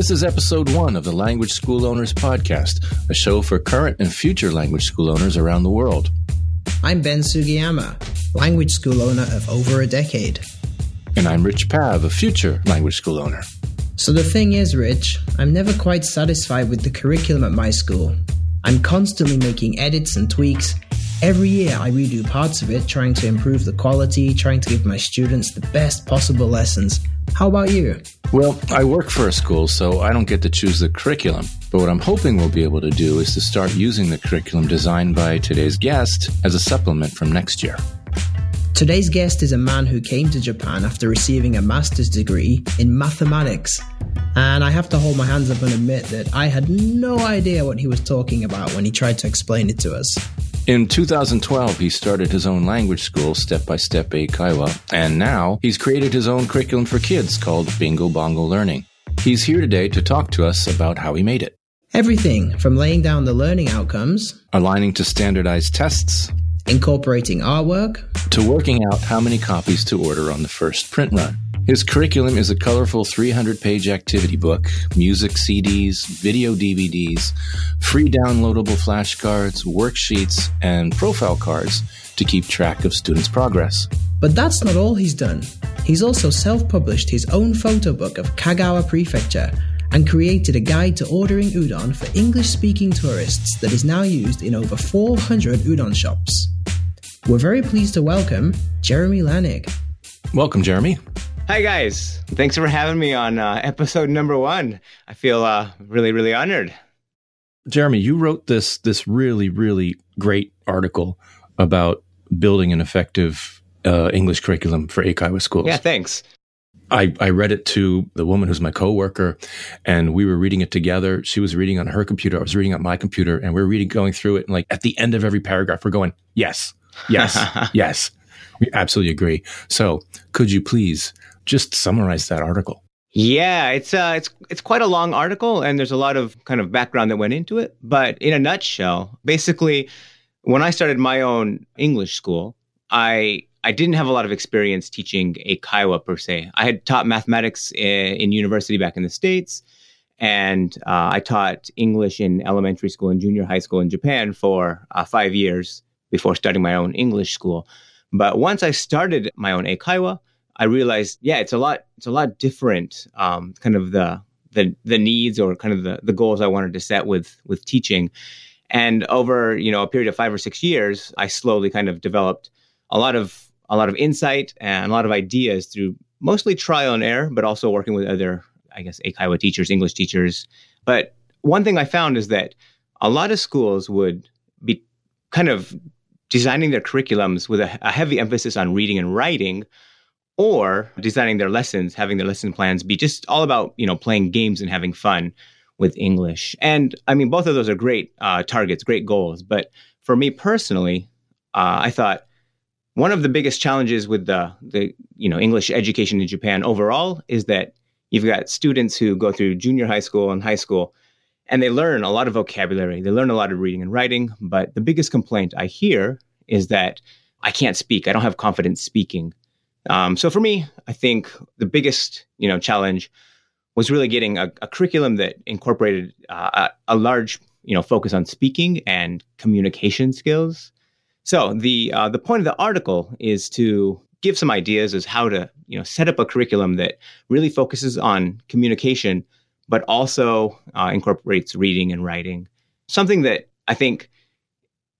This is episode one of the Language School Owners Podcast, a show for current and future language school owners around the world. I'm Ben Sugiyama, language school owner of over a decade. And I'm Rich Pav, a future language school owner. So the thing is, Rich, I'm never quite satisfied with the curriculum at my school. I'm constantly making edits and tweaks. Every year I redo parts of it, trying to improve the quality, trying to give my students the best possible lessons. How about you? Well, I work for a school, so I don't get to choose the curriculum. But what I'm hoping we'll be able to do is to start using the curriculum designed by today's guest as a supplement from next year. Today's guest is a man who came to Japan after receiving a master's degree in mathematics. And I have to hold my hands up and admit that I had no idea what he was talking about when he tried to explain it to us. In 2012, he started his own language school, Step by Step Eikaiwa, and now he's created his own curriculum for kids called Bingo Bongo Learning. He's here today to talk to us about how he made it. Everything from laying down the learning outcomes, aligning to standardized tests, incorporating artwork, to working out how many copies to order on the first print run. His curriculum is a colorful 300 page activity book, music CDs, video DVDs, free downloadable flashcards, worksheets, and profile cards to keep track of students' progress. But that's not all he's done. He's also self published his own photo book of Kagawa Prefecture and created a guide to ordering udon for English speaking tourists that is now used in over 400 udon shops. We're very pleased to welcome Jeremy Lanig. Welcome, Jeremy. Hi, guys. Thanks for having me on uh, episode number one. I feel uh, really, really honored. Jeremy, you wrote this this really, really great article about building an effective uh, English curriculum for Eikaiwa schools. Yeah, thanks. I, I read it to the woman who's my coworker, and we were reading it together. She was reading on her computer. I was reading on my computer, and we are reading, going through it. And like at the end of every paragraph, we're going, yes, yes, yes. We absolutely agree. So, could you please just summarize that article? Yeah, it's uh, it's it's quite a long article, and there's a lot of kind of background that went into it. But in a nutshell, basically, when I started my own English school, I I didn't have a lot of experience teaching Eikaiwa per se. I had taught mathematics in, in university back in the states, and uh, I taught English in elementary school and junior high school in Japan for uh, five years before starting my own English school. But once I started my own Eikaiwa, I realized, yeah, it's a lot, it's a lot different. Um, kind of the the the needs or kind of the the goals I wanted to set with with teaching, and over you know a period of five or six years, I slowly kind of developed a lot of a lot of insight and a lot of ideas through mostly trial and error, but also working with other, I guess, Eikaiwa teachers, English teachers. But one thing I found is that a lot of schools would be kind of designing their curriculums with a, a heavy emphasis on reading and writing or designing their lessons, having their lesson plans be just all about, you know, playing games and having fun with English. And I mean, both of those are great uh, targets, great goals. But for me personally, uh, I thought one of the biggest challenges with the, the, you know, English education in Japan overall is that you've got students who go through junior high school and high school and they learn a lot of vocabulary. They learn a lot of reading and writing. But the biggest complaint I hear is that I can't speak. I don't have confidence speaking. Um, so for me, I think the biggest you know challenge was really getting a, a curriculum that incorporated uh, a, a, large you know focus on speaking and communication skills. So the uh, the point of the article is to give some ideas as how to you know set up a curriculum that really focuses on communication, but also uh, incorporates reading and writing. Something that I think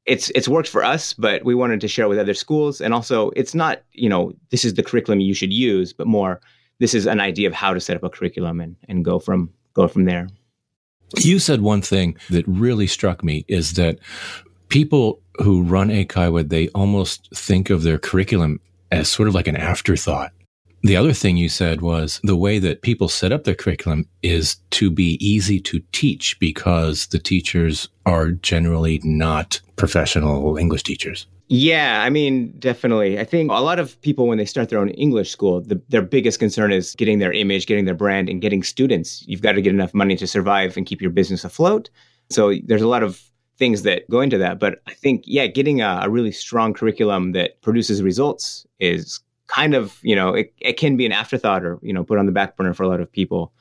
it's it's worked for us, but we wanted to share with other schools. And also, it's not you know this is the curriculum you should use, but more this is an idea of how to set up a curriculum and and go from go from there. You said one thing that really struck me is that people who run Eikaiwa, they almost think of their curriculum as sort of like an afterthought. The other thing you said was the way that people set up their curriculum is to be easy to teach because the teachers are generally not professional English teachers. Yeah, I mean, definitely. I think a lot of people, when they start their own English school, the, their biggest concern is getting their image, getting their brand, and getting students. You've got to get enough money to survive and keep your business afloat. So there's a lot of things that go into that. But I think, yeah, getting a, a really strong curriculum that produces results is kind of, you know, it, it can be an afterthought or, you know, put on the back burner for a lot of people.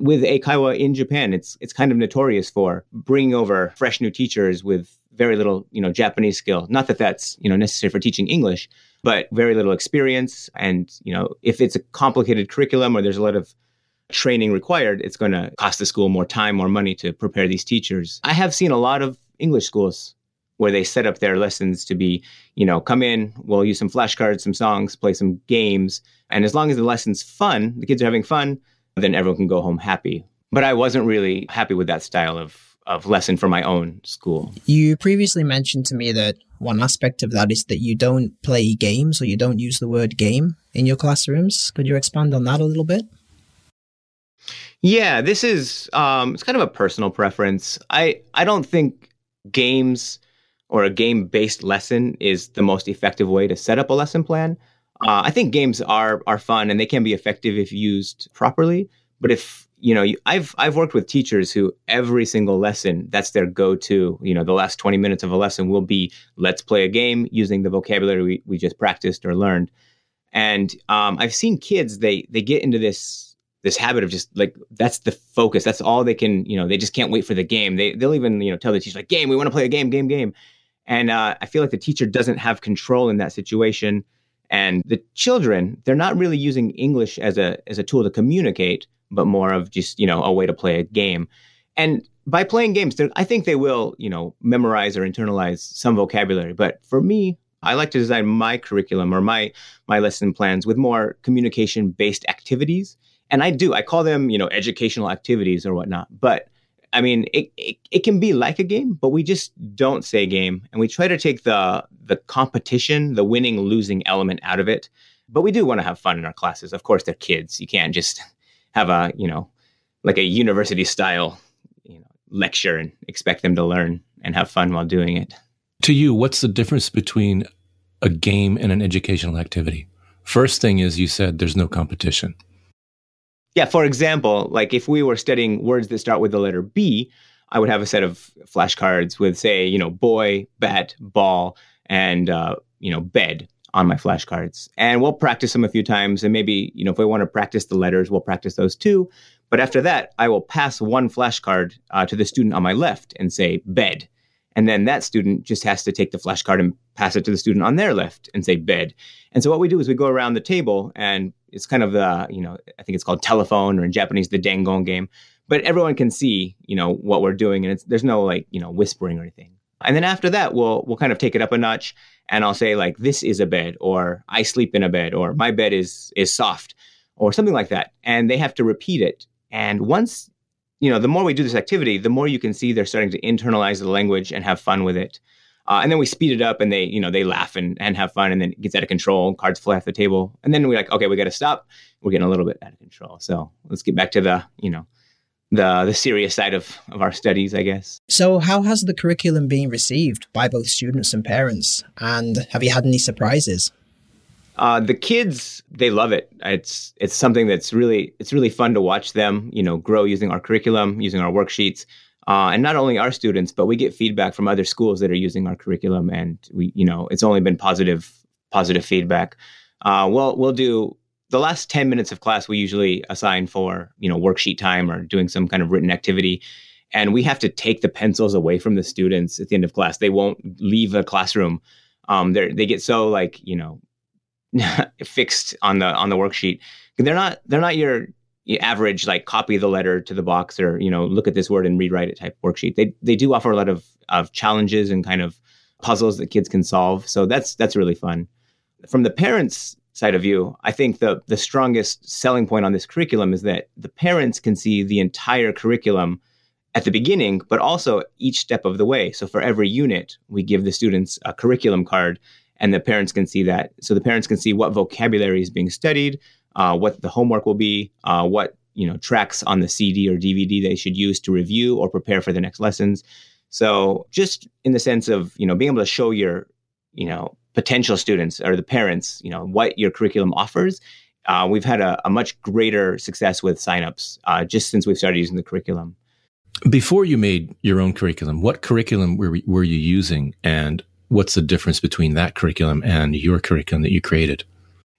with Eikaiwa in Japan, it's it's kind of notorious for bringing over fresh new teachers with very little, you know, Japanese skill. Not that that's you know necessary for teaching English, but very little experience. And you know, if it's a complicated curriculum or there's a lot of training required, it's going to cost the school more time, more money to prepare these teachers. I have seen a lot of English schools where they set up their lessons to be, you know, come in, we'll use some flashcards, some songs, play some games. And as long as the lesson's fun, the kids are having fun, then everyone can go home happy. But I wasn't really happy with that style of of lesson for my own school. You previously mentioned to me that one aspect of that is that you don't play games or you don't use the word game in your classrooms. Could you expand on that a little bit? Yeah, this is um, it's kind of a personal preference. I I don't think games or a game based lesson is the most effective way to set up a lesson plan. Uh, I think games are are fun and they can be effective if used properly. But if you know, you, I've I've worked with teachers who every single lesson that's their go to. You know, the last twenty minutes of a lesson will be let's play a game using the vocabulary we, we just practiced or learned. And um, I've seen kids they they get into this this habit of just like that's the focus. That's all they can. You know, they just can't wait for the game. They they'll even you know tell the teacher like game we want to play a game game game. And uh, I feel like the teacher doesn't have control in that situation. And the children, they're not really using English as a as a tool to communicate, but more of just you know a way to play a game. And by playing games, I think they will you know memorize or internalize some vocabulary. But for me, I like to design my curriculum or my my lesson plans with more communication based activities. And I do I call them you know educational activities or whatnot. But I mean, it, it, it can be like a game, but we just don't say game, and we try to take the the competition, the winning losing element out of it. But we do want to have fun in our classes. Of course, they're kids. You can't just have a you know like a university style you know lecture and expect them to learn and have fun while doing it. To you, what's the difference between a game and an educational activity? First thing is you said there's no competition. Yeah, for example, like if we were studying words that start with the letter B, I would have a set of flashcards with, say, you know, boy, bat, ball, and uh, you know, bed on my flashcards. And we'll practice them a few times. And maybe, you know, if we want to practice the letters, we'll practice those too. But after that, I will pass one flashcard uh, to the student on my left and say bed. And then that student just has to take the flashcard and pass it to the student on their left and say bed. And so what we do is we go around the table and it's kind of the, you know, I think it's called telephone or in Japanese, the dengon game. But everyone can see, you know, what we're doing and there's no like, you know, whispering or anything. And then after that, we'll, we'll kind of take it up a notch and I'll say like, this is a bed or I sleep in a bed or my bed is, is soft or something like that. And they have to repeat it. And once, you know, the more we do this activity, the more you can see they're starting to internalize the language and have fun with it. Uh, and then we speed it up and they, you know, they laugh and, and have fun and then it gets out of control. Cards fly off the table. And then we're like, okay, we got to stop. We're getting a little bit out of control. So let's get back to the, you know, the the serious side of, of our studies, I guess. So how has the curriculum been received by both students and parents? And have you had any surprises? Uh, the kids, they love it. It's it's something that's really it's really fun to watch them, you know, grow using our curriculum, using our worksheets. Uh, and not only our students, but we get feedback from other schools that are using our curriculum, and we, you know, it's only been positive, positive feedback. Uh, we'll we'll do the last ten minutes of class. We usually assign for you know worksheet time or doing some kind of written activity, and we have to take the pencils away from the students at the end of class. They won't leave the classroom. Um, they they get so like you know fixed on the on the worksheet. They're not they're not your average like copy the letter to the box or you know look at this word and rewrite it type worksheet. They they do offer a lot of of challenges and kind of puzzles that kids can solve. So that's that's really fun. From the parents side of view, I think the the strongest selling point on this curriculum is that the parents can see the entire curriculum at the beginning, but also each step of the way. So for every unit, we give the students a curriculum card and the parents can see that. So the parents can see what vocabulary is being studied, uh, what the homework will be, uh, what you know tracks on the CD or DVD they should use to review or prepare for the next lessons. So just in the sense of you know being able to show your you know potential students or the parents you know what your curriculum offers. Uh, we've had a, a, much greater success with signups uh, just since we've started using the curriculum. Before you made your own curriculum, what curriculum were, were you using, and what's the difference between that curriculum and your curriculum that you created?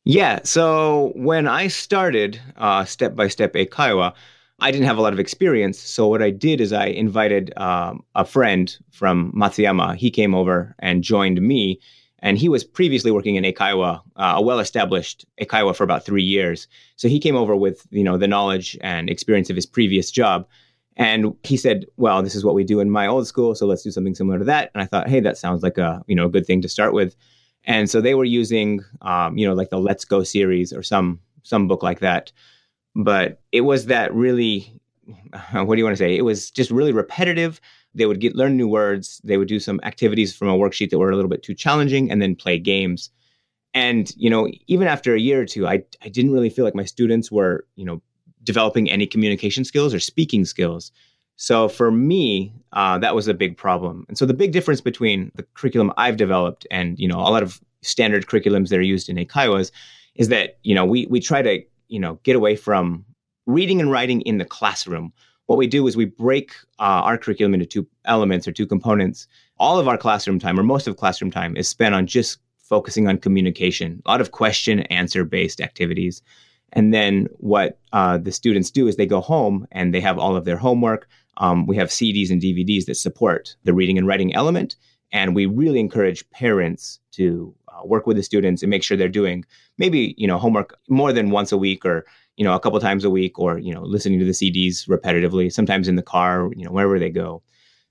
Yeah. So when I started uh, Step by Step Eikaiwa, I didn't have a lot of experience. So what I did is I invited um, a friend from Matsuyama. He came over and joined me. And he was previously working in Eikaiwa, uh, a well-established Eikaiwa for about three years. So he came over with, you know, the knowledge and experience of his previous job. And he said, well, this is what we do in my old school. So let's do something similar to that. And I thought, hey, that sounds like a, you know, a good thing to start with. And so they were using, um, you know, like the Let's Go series or some, some book like that. But it was that really what do you want to say? It was just really repetitive. They would get learn new words. They would do some activities from a worksheet that were a little bit too challenging and then play games. And you know even after a year or two i, I didn't really feel like my students were you know developing any communication skills or speaking skills so for me uh, that was a big problem. And so the big difference between the curriculum i've developed and you know a lot of standard curriculums that are used in eikaiwas is that you know we we try to you know get away from reading and writing in the classroom. What we do is we break uh, our curriculum into two elements or two components. All of our classroom time or most of classroom time is spent on just focusing on communication a lot of question answer based activities. And then what uh, the students do is they go home and they have all of their homework um, we have cds and dvds that support the reading and writing element and we really encourage parents to uh, work with the students and make sure they're doing maybe you know homework more than once a week or you know a couple times a week or you know listening to the CDs repetitively sometimes in the car you know wherever they go.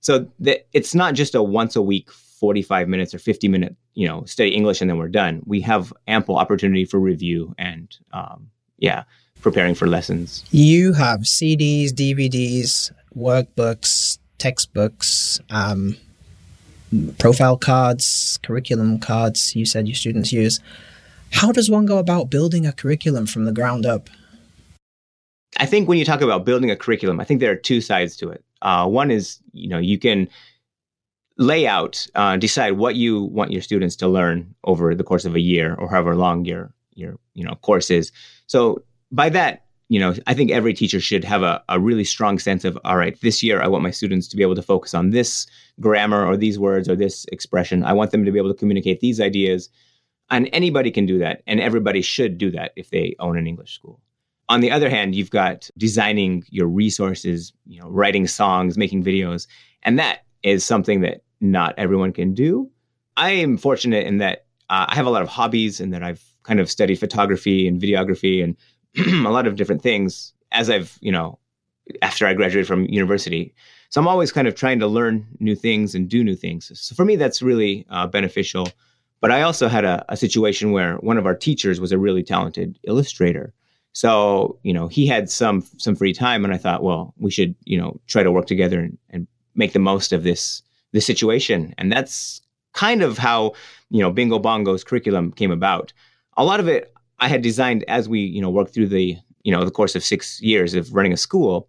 So the, it's not just a once a week 45 minutes or 50 minute you know study English and then we're done. We have ample opportunity for review and um, yeah preparing for lessons you have CDs DVDs workbooks textbooks um, profile cards, curriculum cards you said your students use. How does one go about building a curriculum from the ground up? I think when you talk about building a curriculum, I think there are two sides to it. Uh, one is, you know, you can lay out, uh, decide what you want your students to learn over the course of a year or however long your your you know course is. So by that, you know, I think every teacher should have a, a really strong sense of, all right, this year I want my students to be able to focus on this grammar or these words or this expression. I want them to be able to communicate these ideas. And anybody can do that. And everybody should do that if they own an English school. On the other hand, you've got designing your resources, you know, writing songs, making videos. And that is something that not everyone can do. I am fortunate in that uh, I have a lot of hobbies and that I've kind of studied photography and videography and a lot of different things as I've, you know, after I graduated from university. So I'm always kind of trying to learn new things and do new things. So for me, that's really uh, beneficial. But I also had a, a situation where one of our teachers was a really talented illustrator. So, you know, he had some some free time and I thought, well, we should, you know, try to work together and, and make the most of this this situation. And that's kind of how, you know, Bingo Bongo's curriculum came about. A lot of it I had designed as we, you know, worked through the, you know, the course of six years of running a school.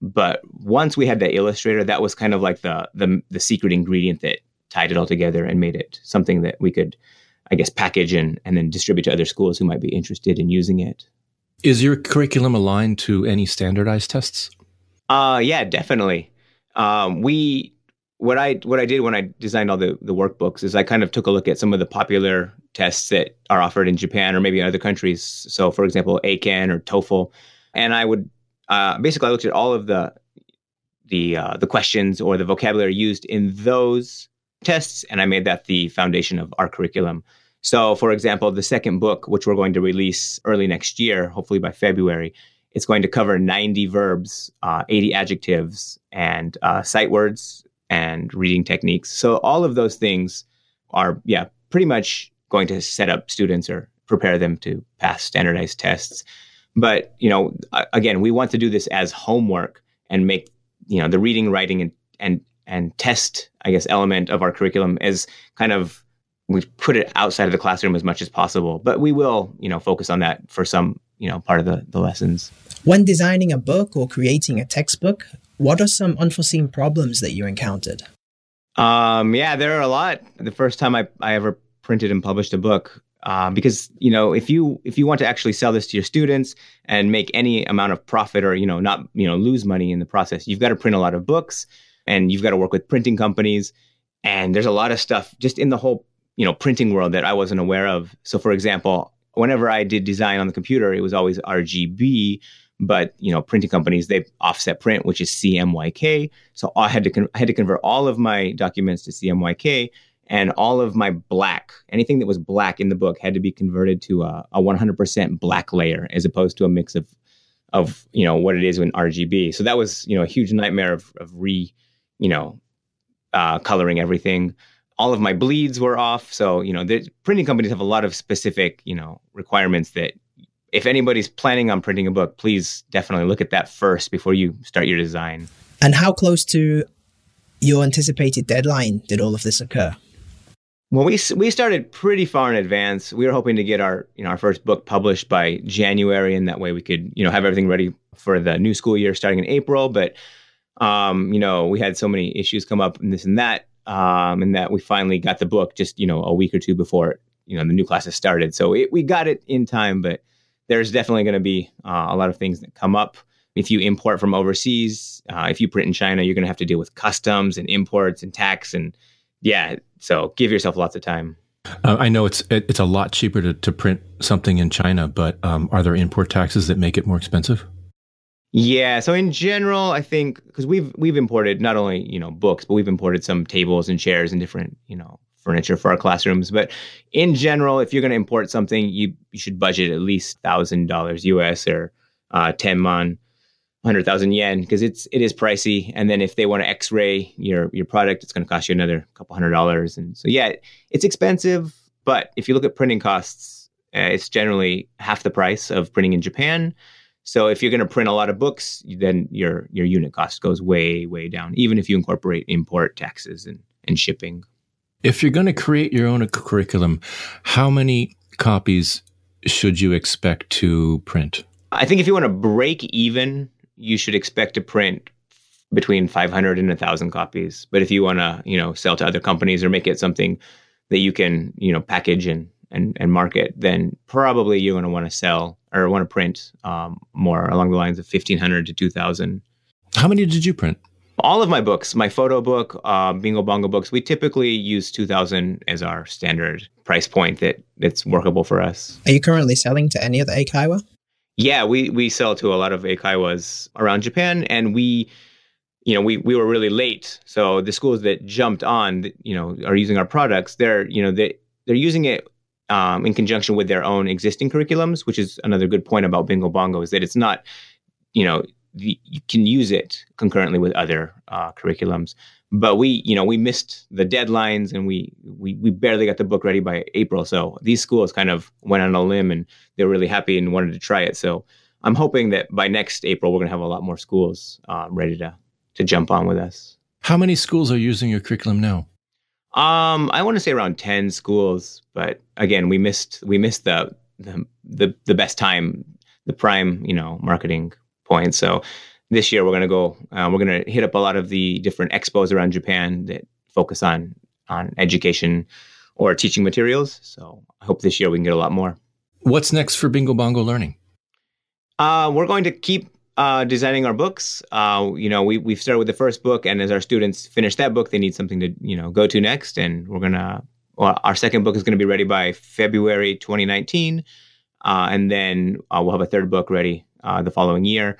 But once we had that illustrator, that was kind of like the the the secret ingredient that tied it all together and made it something that we could, I guess, package and and then distribute to other schools who might be interested in using it. Is your curriculum aligned to any standardized tests? Uh yeah, definitely. Um, we what I what I did when I designed all the the workbooks is I kind of took a look at some of the popular tests that are offered in Japan or maybe in other countries. So, for example, Eiken or TOEFL, and I would uh, basically I looked at all of the the uh, the questions or the vocabulary used in those tests, and I made that the foundation of our curriculum. So, for example, the second book, which we're going to release early next year, hopefully by February, it's going to cover 90 verbs, uh, 80 adjectives, and uh, sight words, and reading techniques. So all of those things are, yeah, pretty much going to set up students or prepare them to pass standardized tests. But, you know, again, we want to do this as homework and make, you know, the reading, writing, and, and, and test, I guess, element of our curriculum as kind of we put it outside of the classroom as much as possible. But we will, you know, focus on that for some, you know, part of the, the lessons. When designing a book or creating a textbook, what are some unforeseen problems that you encountered? Um, yeah, there are a lot. The first time I, I ever printed and published a book, uh, because you know, if you if you want to actually sell this to your students and make any amount of profit, or you know, not you know lose money in the process, you've got to print a lot of books, and you've got to work with printing companies, and there's a lot of stuff just in the whole you know printing world that I wasn't aware of. So, for example, whenever I did design on the computer, it was always RGB, but you know, printing companies they offset print, which is CMYK. So I had to con- I had to convert all of my documents to CMYK, and all of my black, anything that was black in the book, had to be converted to a, a 100% black layer, as opposed to a mix of of you know what it is in RGB. So that was you know a huge nightmare of of re you know uh, coloring everything. All of my bleeds were off. So you know the printing companies have a lot of specific you know requirements that if anybody's planning on printing a book, please definitely look at that first before you start your design. And how close to your anticipated deadline did all of this occur? Well, we we started pretty far in advance. We were hoping to get our you know our first book published by January, and that way we could you know have everything ready for the new school year starting in April. But um, you know we had so many issues come up and this and that, um, and that we finally got the book just you know a week or two before you know the new classes started. So it, we got it in time, but there's definitely going to be uh, a lot of things that come up. If you import from overseas, uh, if you print in China, you're going to have to deal with customs and imports and tax and yeah. So give yourself lots of time. Uh, I know it's it, it's a lot cheaper to, to print something in China, but um, are there import taxes that make it more expensive? Yeah. So in general, I think because we've we've imported not only you know books, but we've imported some tables and chairs and different you know furniture for our classrooms. But in general, if you're going to import something, you you should budget at least thousand dollars US or uh, ten mon hundred thousand yen because it's it is pricey. And then if they want to X-ray your your product, it's going to cost you another couple hundred dollars. And so yeah, it's expensive. But if you look at printing costs, uh, it's generally half the price of printing in Japan. So if you're going to print a lot of books, then your your unit cost goes way way down, even if you incorporate import taxes and and shipping. If you're going to create your own curriculum, how many copies should you expect to print? I think if you want to break even you should expect to print between 500 and 1000 copies. But if you want to you know sell to other companies or make it something that you can you know package and and, and market then probably you're going to want to sell or want to print um, more along the lines of 1500 to 2000 how many did you print all of my books my photo book uh, bingo bongo books we typically use 2000 as our standard price point that that's workable for us are you currently selling to any other eikaiwa yeah, we we sell to a lot of eikaiwas around Japan, and we, you know, we we were really late. So the schools that jumped on, you know, are using our products. They're you know they they're using it um, in conjunction with their own existing curriculums, which is another good point about Bingo Bongo is that it's not, you know, you can use it concurrently with other uh, curriculums but we you know we missed the deadlines and we we we barely got the book ready by April so these schools kind of went on a limb and they were really happy and wanted to try it so I'm hoping that by next April we're going to have a lot more schools uh, ready to to jump on with us. How many schools are using your curriculum now? Um, I want to say around ten schools, but again, we missed we missed the the the, the best time, the prime you know marketing point. So this year we're going to go uh, we're going to hit up a lot of the different expos around japan that focus on on education or teaching materials. So i hope this year we can get a lot more. What's next for bingo bongo learning? Uh, we're going to keep uh, designing our books. Uh, you know we, we've started with the first book and as our students finish that book they need something to you know go to next. And we're going to well, our second book is going to be ready by february 2019 uh, and then uh, we'll have a third book ready the following year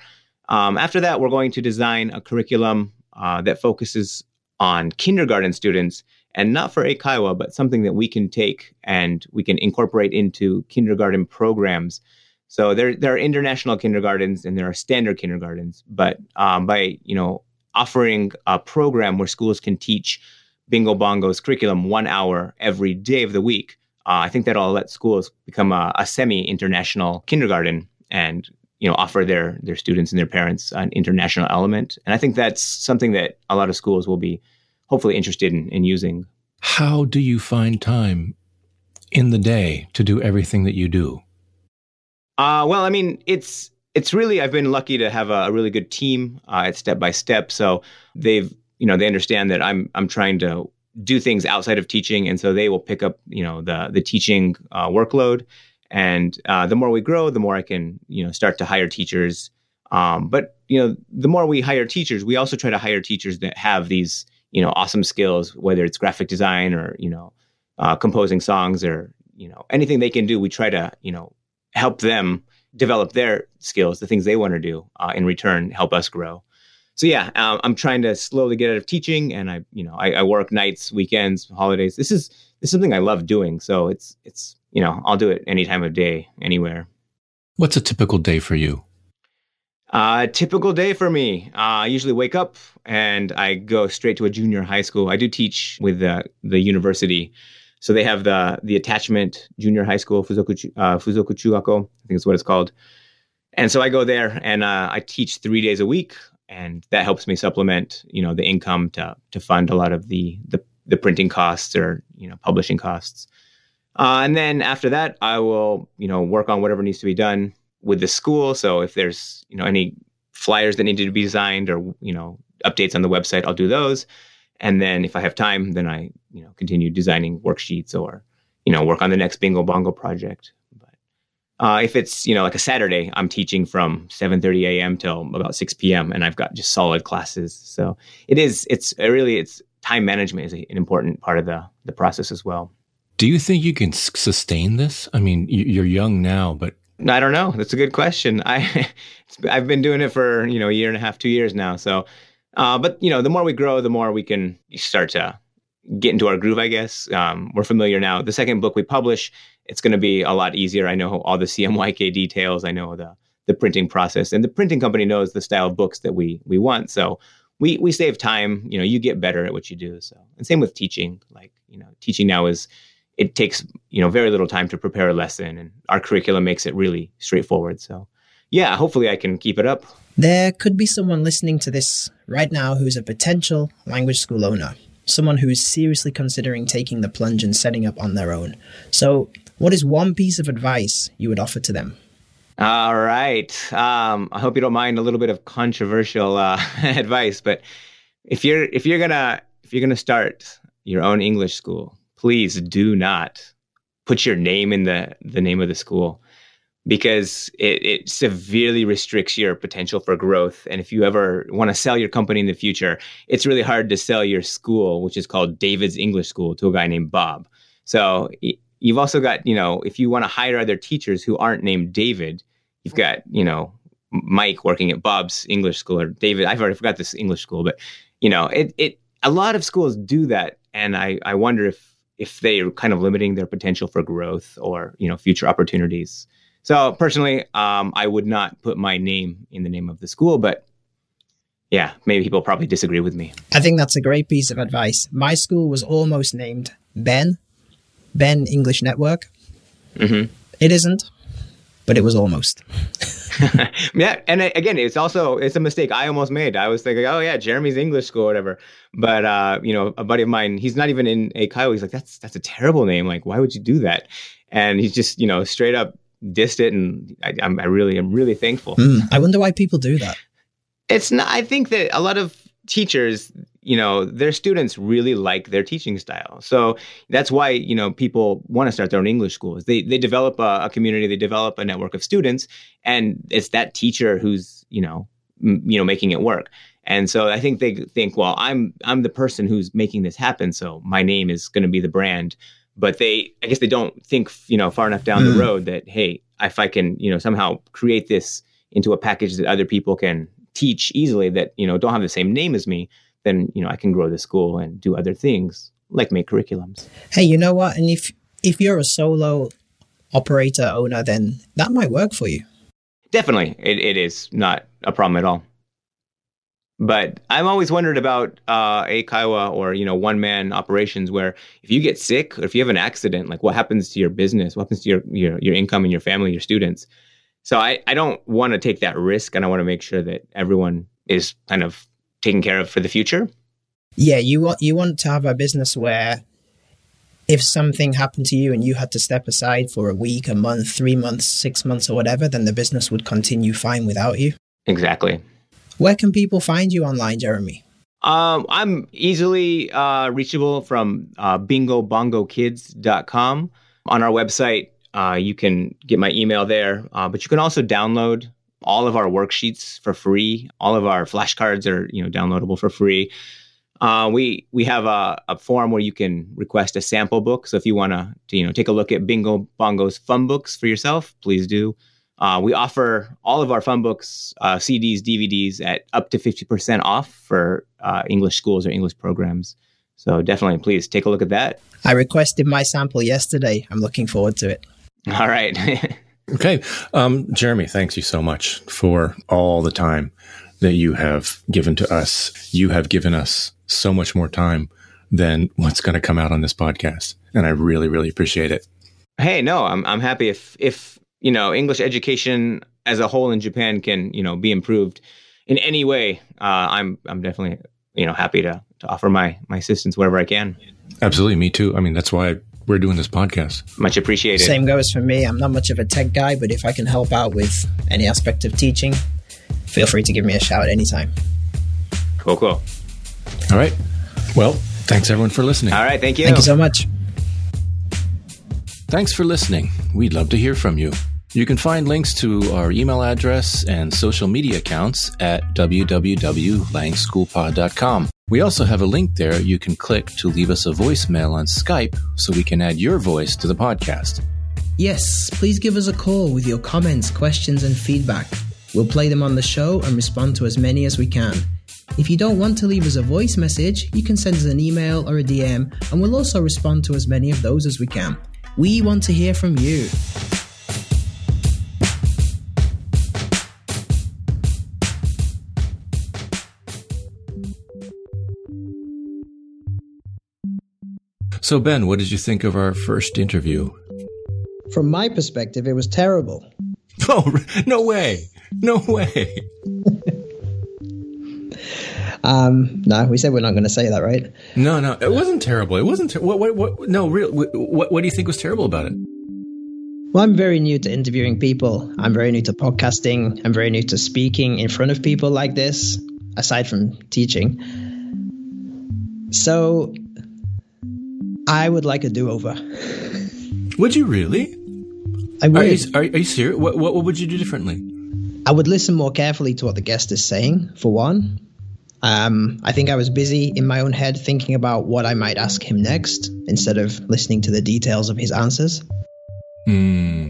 um, after that, we're going to design a curriculum uh, that focuses on kindergarten students and not for Eikaiwa, but something that we can take and we can incorporate into kindergarten programs. So there, there are international kindergartens and there are standard kindergartens, but um, by you know offering a program where schools can teach Bingo Bongo's curriculum one hour every day of the week, uh, I think that'll let schools become a, a semi-international kindergarten and you know offer their their students and their parents an international element. And i think that's something that a lot of schools will be hopefully interested in, in using. How do you find time in the day to do everything that you do? Uh, well i mean it's it's really i've been lucky to have a, a really good team uh, at step by step. So they've you know they understand that i'm i'm trying to do things outside of teaching. And so they will pick up you know the the teaching uh, workload and uh, the more we grow, the more I can, you know, start to hire teachers. Um, but you know, the more we hire teachers, we also try to hire teachers that have these, you know, awesome skills, whether it's graphic design or you know, uh, composing songs or you know anything they can do. We try to, you know, help them develop their skills, the things they want to do, uh, in return help us grow. So yeah, um, I'm trying to slowly get out of teaching, and I, you know, I, I, work nights, weekends, holidays. This is this is something I love doing. So it's it's you know, I'll do it any time of day, anywhere. What's a typical day for you? Uh, typical day for me. Uh, I usually wake up and I go straight to a junior high school. I do teach with the the university, so they have the the attachment junior high school, Fuzoku uh, Fuzoku Chugakko, I think is what it's called. And so I go there and uh, I teach three days a week, and that helps me supplement, you know, the income to to fund a lot of the the, the printing costs or you know publishing costs. Uh, and then after that, I will you know work on whatever needs to be done with the school. So if there's you know any flyers that need to be designed or you know updates on the website, I'll do those. And then if I have time, then I you know continue designing worksheets or you know work on the next Bingo Bongo project. But uh, if it's you know like a Saturday, I'm teaching from 7:30 a.m. till about 6 p.m. and I've got just solid classes. So it is it's really it's time management is an important part of the the process as well. Do you think you can sustain this? I mean, you're young now, but I don't know. That's a good question. I I've been doing it for you know a year and a half, two years now. So, uh, but you know, the more we grow, the more we can start to get into our groove. I guess um, we're familiar now. The second book we publish, it's going to be a lot easier. I know all the CMYK details. I know the the printing process, and the printing company knows the style of books that we we want. So we we save time. You know, you get better at what you do. So, and same with teaching. Like you know, teaching now is it takes you know very little time to prepare a lesson and our curriculum makes it really straightforward. So yeah hopefully i can keep it up. There could be someone listening to this right now who's a potential language school owner someone who is seriously considering taking the plunge and setting up on their own. So what is one piece of advice you would offer to them? All right. Um, i hope you don't mind a little bit of controversial uh, advice but if you're if you're gonna if you're gonna start your own english school please do not put your name in the, the name of the school because it, it severely restricts your potential for growth. And if you ever want to sell your company in the future, it's really hard to sell your school, which is called David's English School, to a guy named Bob. So you've also got, you know, if you want to hire other teachers who aren't named David, you've got, you know, Mike working at Bob's English School or David. I've already forgot this English school, but you know, it it a lot of schools do that, and I I wonder if if they're kind of limiting their potential for growth or you know future opportunities. So personally, um, I would not put my name in the name of the school, but yeah, maybe people probably disagree with me. I think that's a great piece of advice. My school was almost named Ben, Ben English Network. Mm-hmm. It isn't, but it was almost. yeah, and again, it's also it's a mistake I almost made. I was thinking, oh yeah, Jeremy's English school, or whatever. But uh, you know, a buddy of mine, he's not even in Eikaiwa. He's like, that's that's a terrible name. Like, why would you do that? And he's just you know straight up dissed it, and I, am I really am really thankful. Mm, I wonder why people do that. It's not. I think that a lot of teachers you know their students really like their teaching style. So that's why you know people want to start their own english schools. They they develop a, a community they develop a network of students and it's that teacher who's you know m- you know making it work. And so i think they think well i'm i'm the person who's making this happen so my name is going to be the brand. But they i guess they don't think you know far enough down mm. the road that hey if i can you know somehow create this into a package that other people can teach easily that you know don't have the same name as me then you know I can grow the school and do other things like make curriculums. Hey, you know what? And if if you're a solo operator owner, then that might work for you. Definitely, it, it is not a problem at all. But I'm always wondered about uh, Eikaiwa or you know one man operations where if you get sick or if you have an accident, like what happens to your business? What happens to your your, your income and your family, your students? So I, I don't want to take that risk, and I want to make sure that everyone is kind of taken care of for the future. Yeah, you want you want to have a business where if something happened to you and you had to step aside for a week, a month, three months, six months, or whatever, then the business would continue fine without you. Exactly. Where can people find you online, Jeremy? Um, I'm easily uh, reachable from uh, bingobongokids.com. On our website, uh, you can get my email there, uh, but you can also download all of our worksheets for free. All of our flashcards are you know downloadable for free. Uh, we we have a, a form where you can request a sample book. So if you want to you know take a look at Bingo Bongo's fun books for yourself, please do. Uh, we offer all of our fun books, uh, CDs, DVDs at up to 50% off for uh, English schools or English programs. So definitely, please take a look at that. I requested my sample yesterday. I'm looking forward to it. All right. okay. Um, Jeremy, thanks you so much for all the time that you have given to us. You have given us so much more time than what's going to come out on this podcast. And I really, really appreciate it. Hey, no, I'm, I'm happy if, if, you know, English education as a whole in Japan can, you know, be improved in any way. Uh, I'm, I'm definitely, you know, happy to, to offer my, my assistance wherever I can. Absolutely. Me too. I mean, that's why we're doing this podcast. Much appreciated. Same goes for me. I'm not much of a tech guy, but if I can help out with any aspect of teaching, feel free to give me a shout anytime. Cool, cool. All right. Well, thanks everyone for listening. All right. Thank you. Thank you so much. Thanks for listening. We'd love to hear from you. You can find links to our email address and social media accounts at www.langschoolpod.com. We also have a link there you can click to leave us a voicemail on Skype so we can add your voice to the podcast. Yes, please give us a call with your comments, questions, and feedback. We'll play them on the show and respond to as many as we can. If you don't want to leave us a voice message, you can send us an email or a DM, and we'll also respond to as many of those as we can. We want to hear from you. So, Ben, what did you think of our first interview? From my perspective, it was terrible. Oh, no way. No way. um, no, we said we're not going to say that, right? No, no, it wasn't terrible. It wasn't. Ter- what, what, what, no, real. What, what do you think was terrible about it? Well, I'm very new to interviewing people. I'm very new to podcasting. I'm very new to speaking in front of people like this, aside from teaching. So, I would like a do over. Would you really? I would. Are you, are, are you serious? What, what, what would you do differently? I would listen more carefully to what the guest is saying, for one. Um, I think I was busy in my own head thinking about what I might ask him next instead of listening to the details of his answers. Hmm.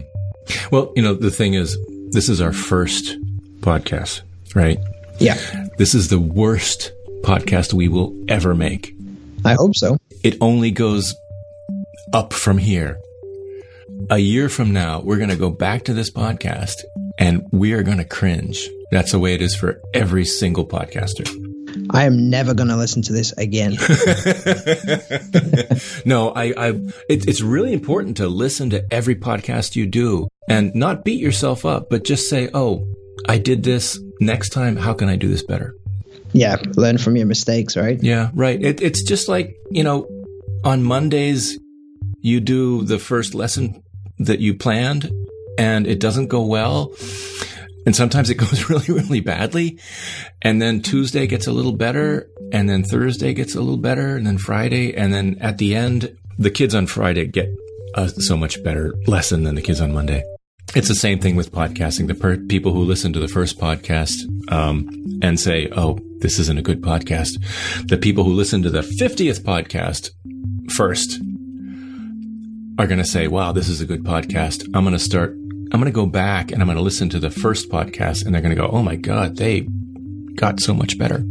Well, you know, the thing is, this is our first podcast, right? Yeah. This is the worst podcast we will ever make. I hope so. It only goes up from here. A year from now, we're going to go back to this podcast and we are going to cringe. That's the way it is for every single podcaster. I am never going to listen to this again. no, I, I it, it's really important to listen to every podcast you do and not beat yourself up, but just say, "Oh, I did this. Next time, how can I do this better?" Yeah, learn from your mistakes, right? Yeah, right. It, it's just like you know, on Mondays, you do the first lesson that you planned, and it doesn't go well. And sometimes it goes really, really badly. And then Tuesday gets a little better. And then Thursday gets a little better. And then Friday. And then at the end, the kids on Friday get a so much better lesson than the kids on Monday. It's the same thing with podcasting. The per- people who listen to the first podcast um, and say, "Oh, this isn't a good podcast," the people who listen to the fiftieth podcast first are going to say, "Wow, this is a good podcast." I'm going to start. I'm going to go back and I'm going to listen to the first podcast, and they're going to go, "Oh my god, they got so much better."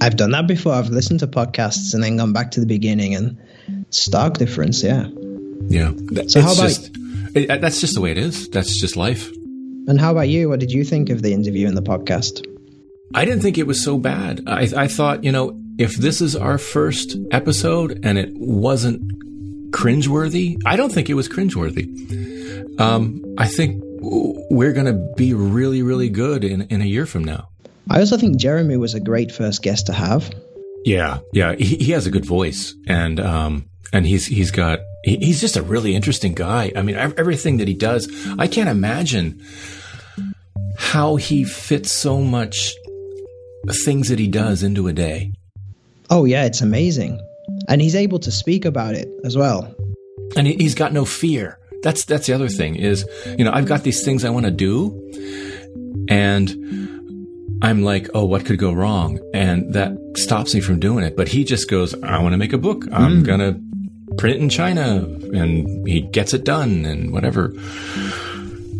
I've done that before. I've listened to podcasts and then gone back to the beginning, and stark difference. Yeah. Yeah. So how about? Just, it, that's just the way it is. That's just life. And how about you? What did you think of the interview and the podcast? I didn't think it was so bad. I, I thought, you know, if this is our first episode and it wasn't cringeworthy, I don't think it was cringeworthy. Um, I think we're going to be really, really good in, in a year from now. I also think Jeremy was a great first guest to have. Yeah, yeah, he, he has a good voice, and um, and he's he's got he's just a really interesting guy. I mean, everything that he does, I can't imagine how he fits so much things that he does into a day. Oh yeah, it's amazing, and he's able to speak about it as well. And he, he's got no fear. That's that's the other thing is, you know, I've got these things I want to do, and I'm like, oh, what could go wrong? And that stops me from doing it. But he just goes, I want to make a book. I'm mm. going to print it in China. And he gets it done and whatever.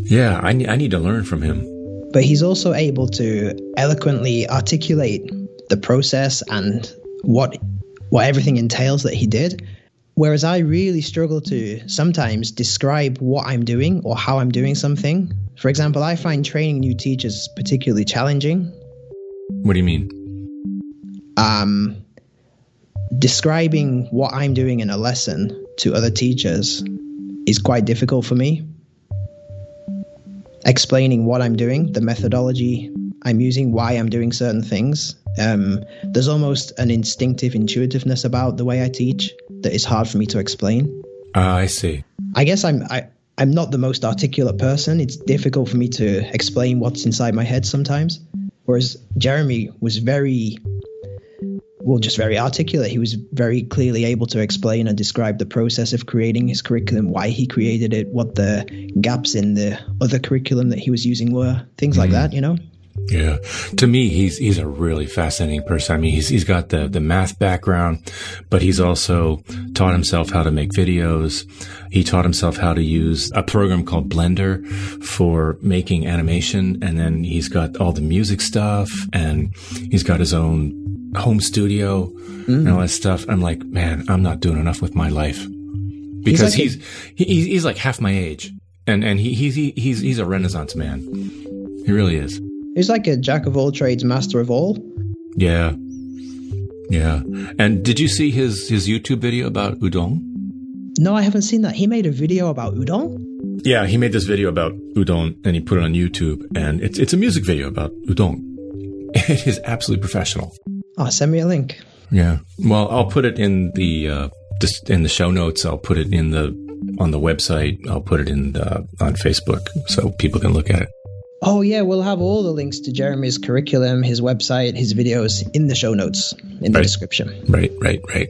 Yeah, I, I need to learn from him. But he's also able to eloquently articulate the process and what what everything entails that he did. Whereas I really struggle to sometimes describe what I'm doing or how I'm doing something. For example, I find training new teachers particularly challenging. What do you mean? Um, describing what I'm doing in a lesson to other teachers is quite difficult for me. Explaining what I'm doing, the methodology I'm using, why I'm doing certain things. Um, there's almost an instinctive intuitiveness about the way I teach that is hard for me to explain. Uh, I see. I guess I'm I, I'm not the most articulate person. It's difficult for me to explain what's inside my head sometimes. Whereas Jeremy was very well, just very articulate. He was very clearly able to explain and describe the process of creating his curriculum, why he created it, what the gaps in the other curriculum that he was using were, things mm like that, you know? Yeah. To me, he's, he's a really fascinating person. I mean, he's, he's got the, the math background, but he's also taught himself how to make videos. He taught himself how to use a program called Blender for making animation. And then he's got all the music stuff and he's got his own home studio mm. and all that stuff. I'm like, man, I'm not doing enough with my life because he's, like he's, he's, he's like half my age and, and he, he's, he's, he's a renaissance man. He really is. He's like a jack of all trades, master of all. Yeah. Yeah. And did you see his, his YouTube video about udon? No, I haven't seen that. He made a video about udon? Yeah, he made this video about udon and he put it on YouTube and it's, it's a music video about udon. It is absolutely professional. Oh, send me a link. Yeah. Well, I'll put it in the uh, in the show notes. I'll put it in the on the website. I'll put it in the, on Facebook so people can look at it. Oh yeah, we'll have all the links to Jeremy's curriculum, his website, his videos in the show notes in the right. description. Right, right, right.